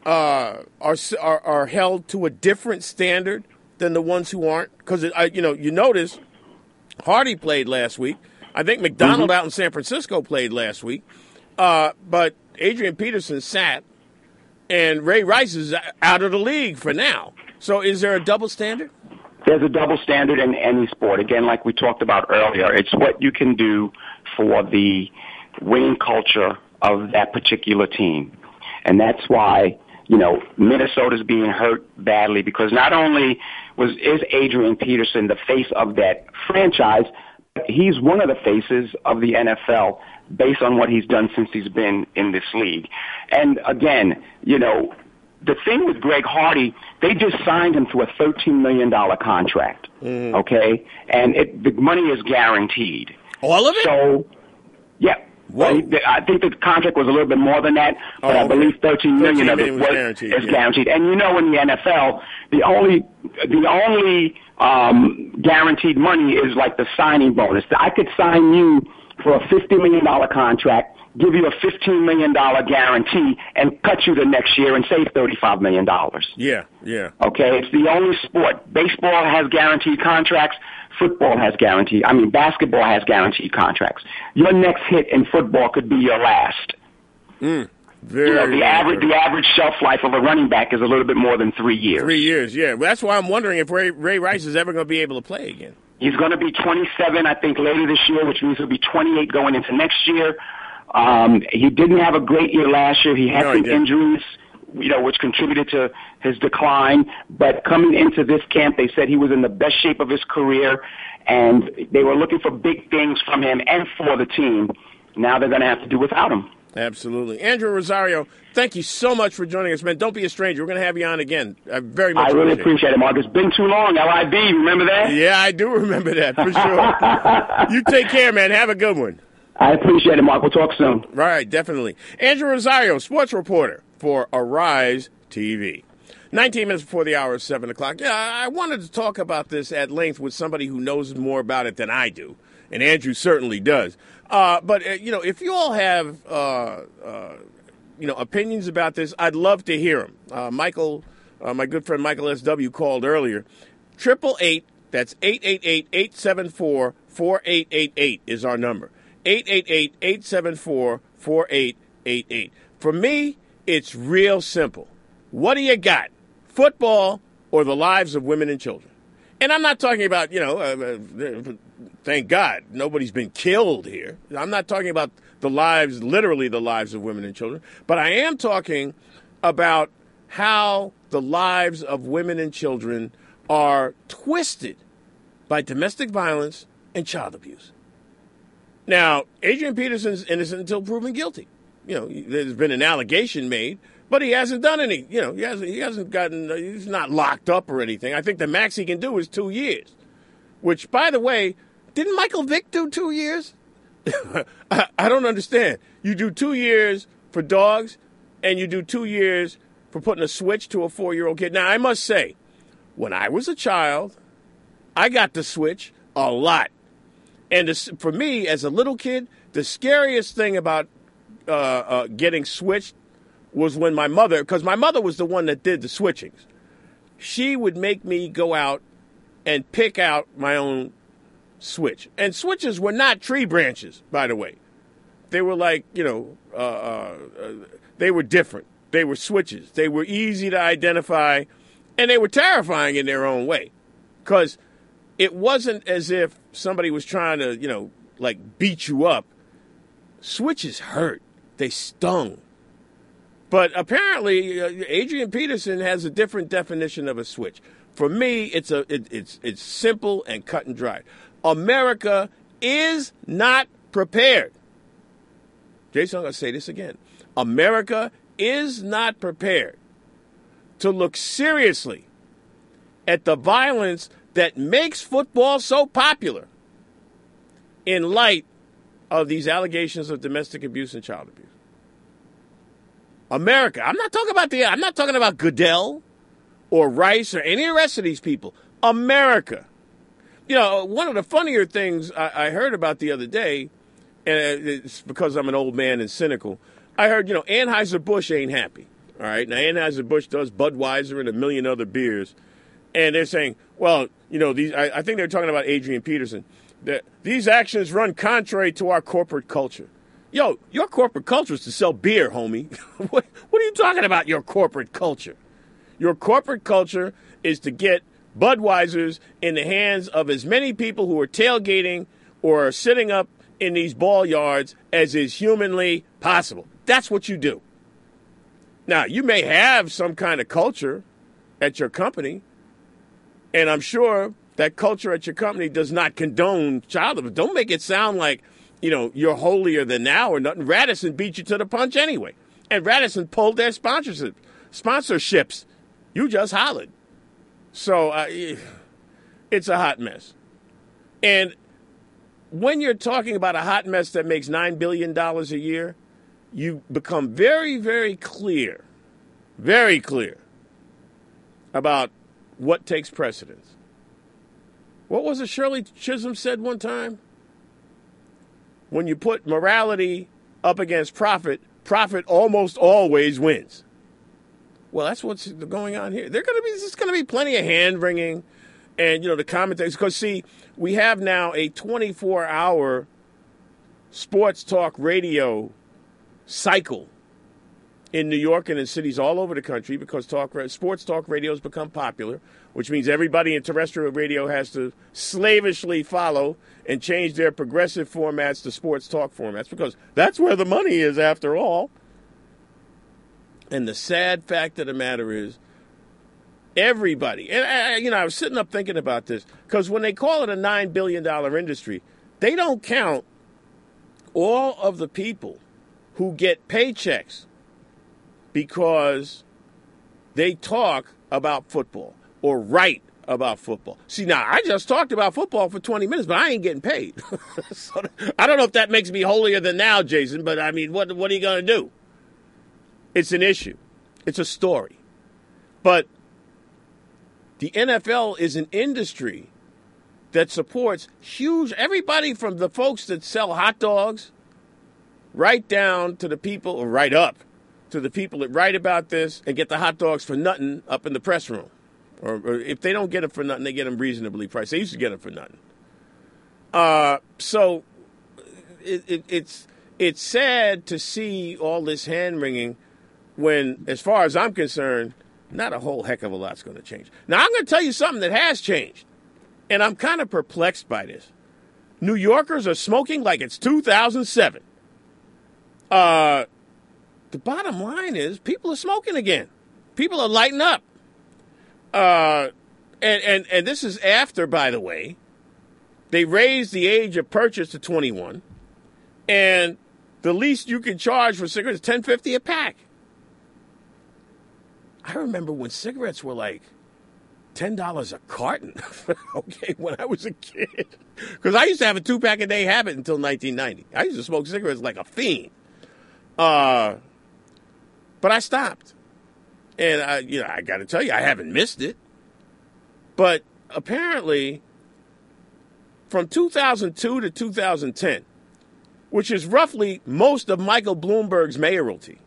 uh, are, are are held to a different standard than the ones who aren't? Because you know, you notice Hardy played last week. I think McDonald mm-hmm. out in San Francisco played last week, uh, but Adrian Peterson sat, and Ray Rice is out of the league for now. So, is there a double standard? There's a double standard in any sport. Again, like we talked about earlier, it's what you can do for the winning culture of that particular team. And that's why, you know, Minnesota's being hurt badly because not only was is Adrian Peterson the face of that franchise. He's one of the faces of the NFL based on what he's done since he's been in this league. And again, you know, the thing with Greg Hardy, they just signed him to a $13 million contract. Mm. Okay? And it, the money is guaranteed. All of it? So, yeah. Well, I think the contract was a little bit more than that, but Oh, I believe 13 million of it was, was guaranteed, is yeah. guaranteed. And you know, in the NFL, the only the only um, guaranteed money is like the signing bonus. I could sign you for a 50 million dollar contract, give you a 15 million dollar guarantee, and cut you the next year and save 35 million dollars. Yeah, yeah. Okay, it's the only sport. Baseball has guaranteed contracts. Football has guaranteed. I mean, basketball has guaranteed contracts. Your next hit in football could be your last. Very, You know, the average the average shelf life of a running back is a little bit more than three years. Three years, yeah. Well, that's why I'm wondering if Ray, Ray Rice is ever going to be able to play again. He's going to be 27, I think, later this year, which means he'll be 28 going into next year. Um, he didn't have a great year last year. He had No, some didn't. injuries, you know, which contributed to his decline. But coming into this camp, they said he was in the best shape of his career, and they were looking for big things from him and for the team. Now they're going to have to do without him. Absolutely. Andrew Rosario, thank you so much for joining us, man. Don't be a stranger. We're going to have you on again. I very much I really appreciate it. appreciate it, Mark. It's been too long. LIB, remember that? Yeah, I do remember that for sure. you take care, man. Have a good one. I appreciate it, Mark. We'll talk soon. Right, definitely. Andrew Rosario, sports reporter for Arise TV. 19 minutes before the hour of 7 o'clock. Yeah, I wanted to talk about this at length with somebody who knows more about it than I do, and Andrew certainly does. Uh, but, uh, you know, if you all have, uh, uh, you know, opinions about this, I'd love to hear them. Uh, Michael, uh, my good friend Michael S.W. called earlier. Triple eight, that's 888 874 4888 is our number. 888 874 4888. For me, it's real simple. What do you got? Football or the lives of women and children? And I'm not talking about, you know, uh, uh, thank God nobody's been killed here. I'm not talking about the lives, literally the lives of women and children, but I am talking about how the lives of women and children are twisted by domestic violence and child abuse. Now, Adrian Peterson's innocent until proven guilty. You know, there's been an allegation made, but he hasn't done any. You know, he hasn't. He hasn't gotten. Uh, he's not locked up or anything. I think the max he can do is two years. Which, by the way, didn't Michael Vick do two years? I, I don't understand. You do two years for dogs, and you do two years for putting a switch to a four-year-old kid. Now, I must say, when I was a child, I got the switch a lot. And this, for me, as a little kid, the scariest thing about uh, uh, getting switched was when my mother, because my mother was the one that did the switchings. She would make me go out and pick out my own switch. And switches were not tree branches, by the way. They were like, you know, uh, uh, uh, they were different. They were switches. They were easy to identify, and they were terrifying in their own way. Because it wasn't as if somebody was trying to, you know, like beat you up. Switches hurt. They stung. But apparently, uh, Adrian Peterson has a different definition of a switch. For me, it's a it, it's it's simple and cut and dry. America is not prepared. Jason, I'm going to say this again. America is not prepared to look seriously at the violence that makes football so popular in light of these allegations of domestic abuse and child abuse. America, I'm not talking about the I'm not talking about Goodell or Rice or any of the rest of these people. America. You know, one of the funnier things I, I heard about the other day, and it's because I'm an old man and cynical. I heard, you know, Anheuser-Busch ain't happy. All right. Now, Anheuser-Busch does Budweiser and a million other beers. And they're saying, well, you know, these, I, I think they're talking about Adrian Peterson, that these actions run contrary to our corporate culture. Yo, your corporate culture is to sell beer, homie. what, what are you talking about, your corporate culture? Your corporate culture is to get Budweisers in the hands of as many people who are tailgating or are sitting up in these ball yards as is humanly possible. That's what you do. Now, you may have some kind of culture at your company, and I'm sure that culture at your company does not condone child abuse. Don't make it sound like, you know, you're holier than thou or nothing. Radisson beat you to the punch anyway. And Radisson pulled their sponsorship, sponsorships. You just hollered. So uh, it's a hot mess. And when you're talking about a hot mess that makes $9 billion a year, you become very, very clear, very clear about what takes precedence. What was it Shirley Chisholm said one time? When you put morality up against profit, profit almost always wins. Well, that's what's going on here. There going to be there's going to be plenty of hand wringing, and you know the commentators. Because see, we have now a 24 hour sports talk radio cycle in New York and in cities all over the country because talk sports talk radio has become popular, which means everybody in terrestrial radio has to slavishly follow and change their progressive formats to sports talk formats because that's where the money is after all. And the sad fact of the matter is everybody and I, you know I was sitting up thinking about this because when they call it a 9 billion dollar industry, they don't count all of the people who get paychecks because they talk about football or write about football. See, now I just talked about football for 20 minutes, but I ain't getting paid. so, I don't know if that makes me holier than now, Jason, but I mean, what, what are you going to do? It's an issue, it's a story. But the NFL is an industry that supports huge, everybody from the folks that sell hot dogs right down to the people, right up to the people that write about this and get the hot dogs for nothing up in the press room. Or, or if they don't get them for nothing, they get them reasonably priced. They used to get them for nothing. Uh, so it, it, it's it's sad to see all this hand wringing when, as far as I'm concerned, not a whole heck of a lot's going to change. Now I'm going to tell you something that has changed, and I'm kind of perplexed by this. New Yorkers are smoking like it's 2007. Uh, the bottom line is people are smoking again. People are lighting up. Uh, and, and, and this is after, by the way, they raised the age of purchase to 21, and the least you can charge for cigarettes is 1050 a pack. I remember when cigarettes were like ten dollars a carton. okay, when I was a kid, because I used to have a two pack a day habit until 1990. I used to smoke cigarettes like a fiend. Uh, but I stopped. And I, you know, I got to tell you, I haven't missed it. But apparently, from 2002 to 2010, which is roughly most of Michael Bloomberg's mayoralty,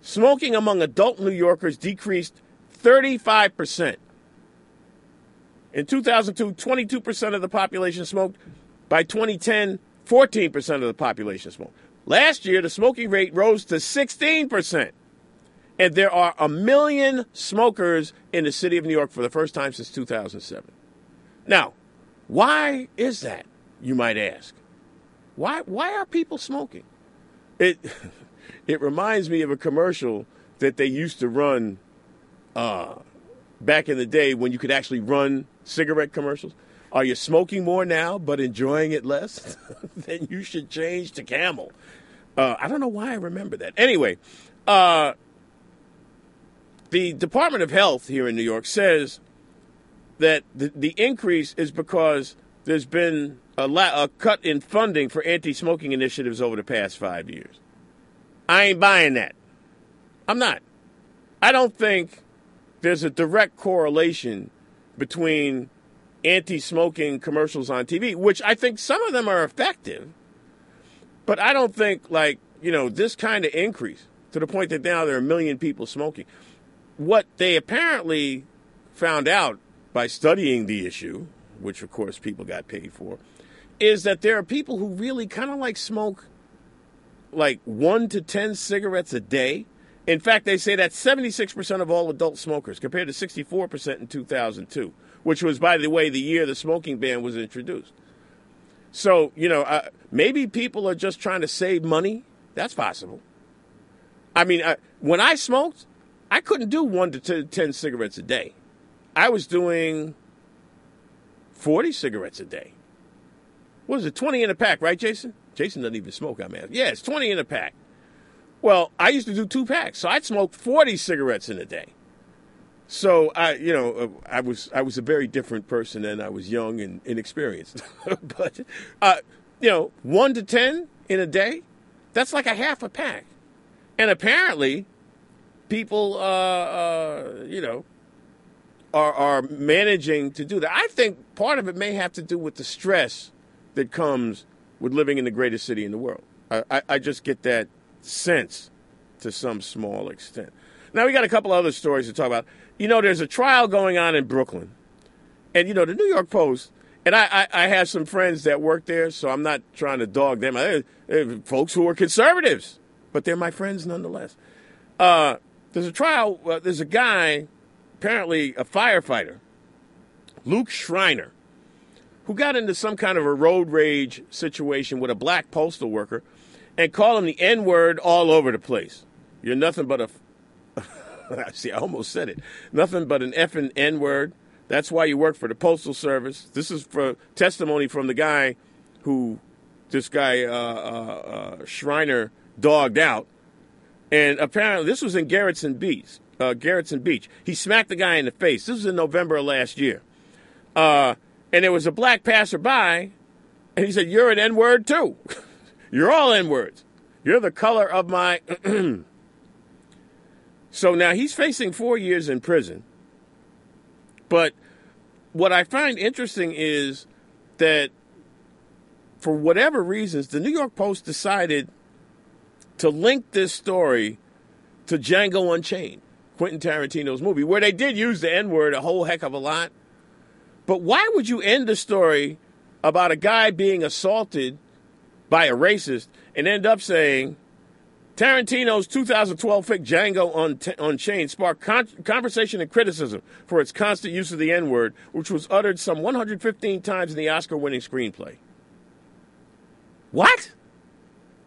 smoking among adult New Yorkers decreased 35%. In 2002, 22% of the population smoked. By 2010, 14% of the population smoked. Last year, the smoking rate rose to 16%. And there are a million smokers in the city of New York for the first time since 2007. Now, why is that, you might ask? Why, why are people smoking? It, it reminds me of a commercial that they used to run uh, back in the day when you could actually run cigarette commercials. Are you smoking more now but enjoying it less? then you should change to Camel. Uh, I don't know why I remember that. Anyway, uh, the Department of Health here in New York says that the, the increase is because there's been a, la- a cut in funding for anti smoking initiatives over the past five years. I ain't buying that. I'm not. I don't think there's a direct correlation between anti smoking commercials on TV, which I think some of them are effective but I don't think like, you know, this kind of increase to the point that now there are a million people smoking. What they apparently found out by studying the issue, which of course people got paid for, is that there are people who really kind of like smoke like 1 to 10 cigarettes a day. In fact, they say that 76% of all adult smokers compared to 64% in 2002, which was by the way the year the smoking ban was introduced. So, you know, uh, maybe people are just trying to save money. That's possible. I mean, uh, when I smoked, I couldn't do one to t- 10 cigarettes a day. I was doing 40 cigarettes a day. What is it, 20 in a pack, right, Jason? Jason doesn't even smoke, I'm asking. Yeah, it's 20 in a pack. Well, I used to do two packs, so I'd smoke 40 cigarettes in a day. So I, you know, uh, I was I was a very different person then. I was young and inexperienced, but uh, you know, one to ten in a day, that's like a half a pack, and apparently, people, uh, uh, you know, are are managing to do that. I think part of it may have to do with the stress that comes with living in the greatest city in the world. I, I, I just get that sense to some small extent. Now we got a couple other stories to talk about. You know, there's a trial going on in Brooklyn, and you know the New York Post. And I, I, I have some friends that work there, so I'm not trying to dog them. I, folks who are conservatives, but they're my friends nonetheless. Uh, there's a trial. Uh, there's a guy, apparently a firefighter, Luke Schreiner, who got into some kind of a road rage situation with a black postal worker and called him the N word all over the place. You're nothing but a See, I almost said it. Nothing but an effing N word. That's why you work for the Postal Service. This is for testimony from the guy who this guy uh, uh, uh, Schreiner dogged out. And apparently, this was in Gerritsen Beach. Uh, Gerritsen Beach. He smacked the guy in the face. This was in November of last year. Uh, and there was a black passerby, and he said, "You're an N word too. You're all N words. You're the color of my." So now he's facing four years in prison. But what I find interesting is that for whatever reasons, the New York Post decided to link this story to Django Unchained, Quentin Tarantino's movie, where they did use the N word a whole heck of a lot. But why would you end a story about a guy being assaulted by a racist and end up saying, Tarantino's 2012 flick Django Unchained sparked con- conversation and criticism for its constant use of the N word, which was uttered some 115 times in the Oscar winning screenplay. What?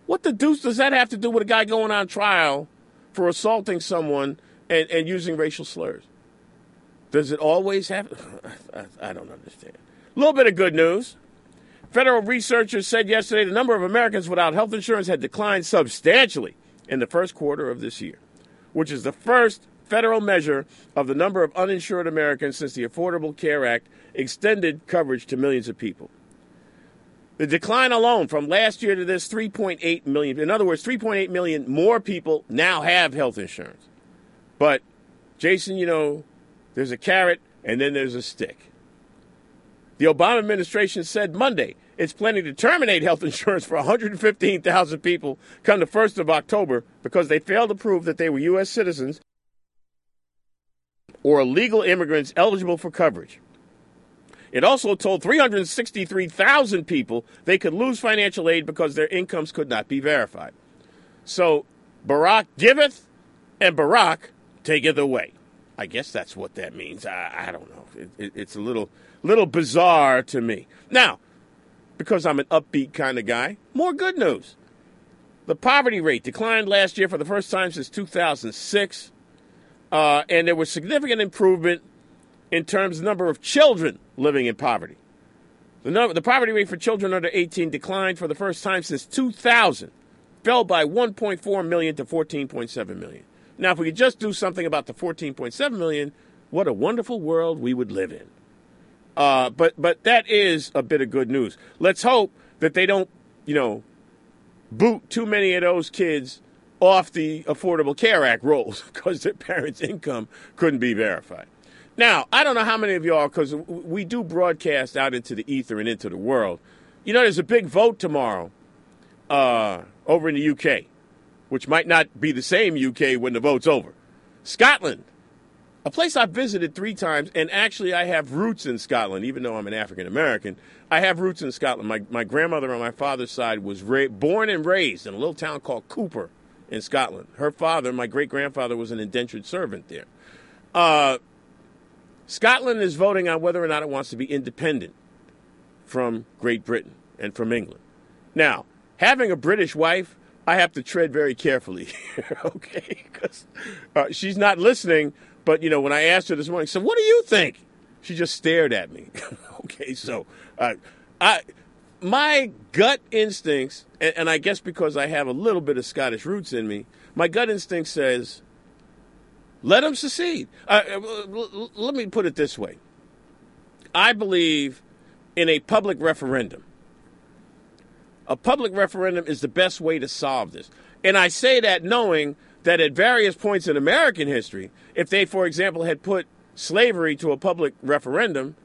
What the deuce does that have to do with a guy going on trial for assaulting someone and, and using racial slurs? Does it always have? I, I don't understand. A little bit of good news. Federal researchers said yesterday the number of Americans without health insurance had declined substantially in the first quarter of this year, which is the first federal measure of the number of uninsured Americans since the Affordable Care Act extended coverage to millions of people. The decline alone from last year to this 3.8 million, in other words, 3.8 million more people now have health insurance. But, Jason, you know, there's a carrot and then there's a stick. The Obama administration said Monday it's planning to terminate health insurance for 115,000 people come the 1st of October because they failed to prove that they were U.S. citizens or legal immigrants eligible for coverage. It also told 363,000 people they could lose financial aid because their incomes could not be verified. So Barack giveth and Barack taketh away. I guess that's what that means. I, I don't know. It, it, it's a little little bizarre to me. Now, because I'm an upbeat kind of guy, more good news. The poverty rate declined last year for the first time since 2006, uh, and there was significant improvement in terms of number of children living in poverty. The, number, the poverty rate for children under 18 declined for the first time since 2000, fell by 1.4 million to 14.7 million. Now, if we could just do something about the 14.7 million, what a wonderful world we would live in. Uh, but but that is a bit of good news. Let's hope that they don't, you know, boot too many of those kids off the Affordable Care Act rolls because their parents' income couldn't be verified. Now, I don't know how many of y'all, because we do broadcast out into the ether and into the world. You know, there's a big vote tomorrow uh, over in the UK, which might not be the same UK when the vote's over. Scotland a place I've visited three times, and actually I have roots in Scotland, even though I'm an African American. I have roots in Scotland. My, my grandmother on my father's side was ra- born and raised in a little town called Cupar in Scotland. Her father, my great grandfather, was an indentured servant there. Uh, Scotland is voting on whether or not it wants to be independent from Great Britain and from England. Now, having a British wife, I have to tread very carefully, okay? Because uh, she's not listening but you know, when I asked her this morning, so what do you think? She just stared at me. okay, so uh, I my gut instincts, and, and I guess because I have a little bit of Scottish roots in me, my gut instinct says, Let them secede. Uh, uh let me put it this way I believe in a public referendum. A public referendum is the best way to solve this. And I say that knowing that at various points in American history, if they, for example, had put slavery to a public referendum,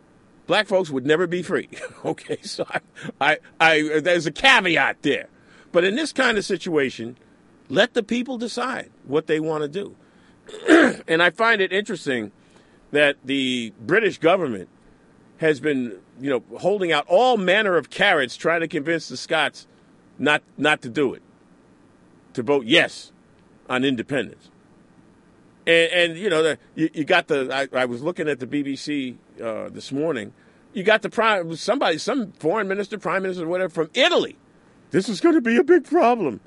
black folks would never be free. okay, so I, I, I, there's a caveat there. But in this kind of situation, let the people decide what they want to do. and I find it interesting that the British government has been, you know, holding out all manner of carrots trying to convince the Scots not not to do it, to vote yes on independence. And, and you know, the, you, you, got the. I, I, was looking at the BBC uh, this morning. You got the prime somebody, some foreign minister, prime minister, whatever from Italy. This is going to be a big problem.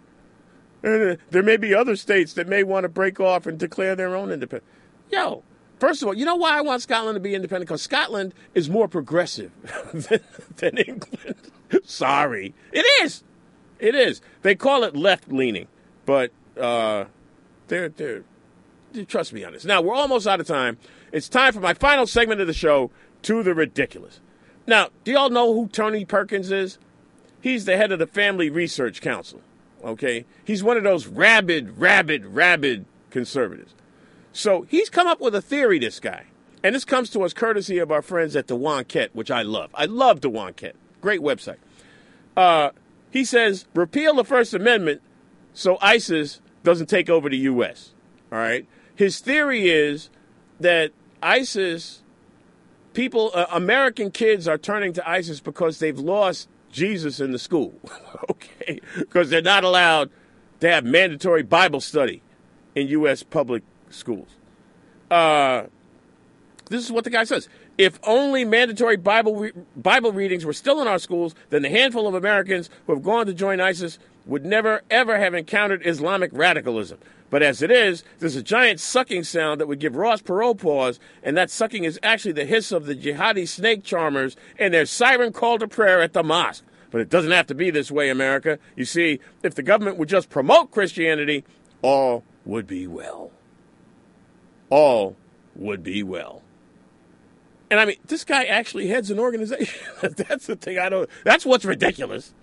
And uh, there may be other states that may want to break off and declare their own independence. Yo, first of all, you know why I want Scotland to be independent? Because Scotland is more progressive than, than England. Sorry, it is. It is. They call it left leaning, but uh, they're they're. Trust me on this. Now we're almost out of time. It's time for my final segment of the show, to the ridiculous. Now, do y'all know who Tony Perkins is? He's the head of the Family Research Council. Okay, he's one of those rabid, rabid, rabid conservatives. So he's come up with a theory. This guy, and this comes to us courtesy of our friends at the Wonkette, which I love. I love the Wonkette. Great website. Uh, he says repeal the First Amendment so ISIS doesn't take over the U.S. All right. His theory is that ISIS people, uh, American kids are turning to ISIS because they've lost Jesus in the school, okay? Because they're not allowed to have mandatory Bible study in U.S. public schools. Uh, this is what the guy says. If only mandatory Bible re- Bible readings were still in our schools, then the handful of Americans who have gone to join ISIS would never ever have encountered Islamic radicalism. But as it is, there's a giant sucking sound that would give Ross Perot pause, and that sucking is actually the hiss of the jihadi snake charmers and their siren call to prayer at the mosque. But it doesn't have to be this way, America. You see, if the government would just promote Christianity, all would be well. All would be well. And I mean, this guy actually heads an organization. that's the thing I don't. That's what's ridiculous.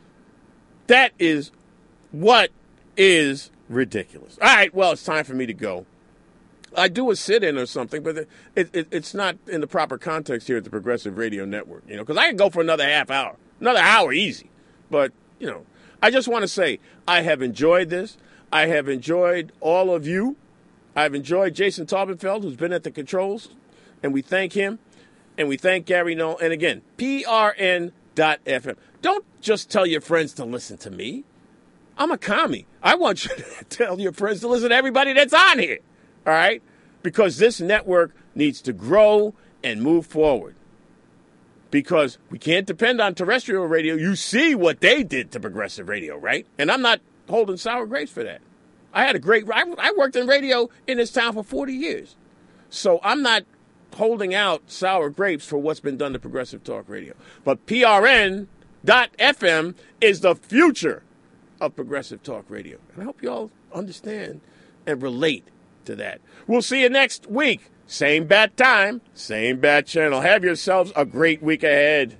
That is what is ridiculous. All right, well, it's time for me to go. I do a sit-in or something, but it, it, it's not in the proper context here at the Progressive Radio Network. You know, because I can go for another half hour, another hour, easy. But you know, I just want to say I have enjoyed this. I have enjoyed all of you. I've enjoyed Jason Taubenfeld, who's been at the controls, and we thank him, and we thank Gary Null. And again, PRN.FM. Don't just tell your friends to listen to me. I'm a commie. I want you to tell your friends to listen to everybody that's on here. All right? Because this network needs to grow and move forward. Because we can't depend on terrestrial radio. You see what they did to progressive radio, right? And I'm not holding sour grapes for that. I had a great, I, I worked in radio in this town for 40 years. So I'm not holding out sour grapes for what's been done to progressive talk radio. But PRN.FM is the future of Progressive Talk Radio. And I hope you all understand and relate to that. We'll see you next week. Same bad time, same bad channel. Have yourselves a great week ahead.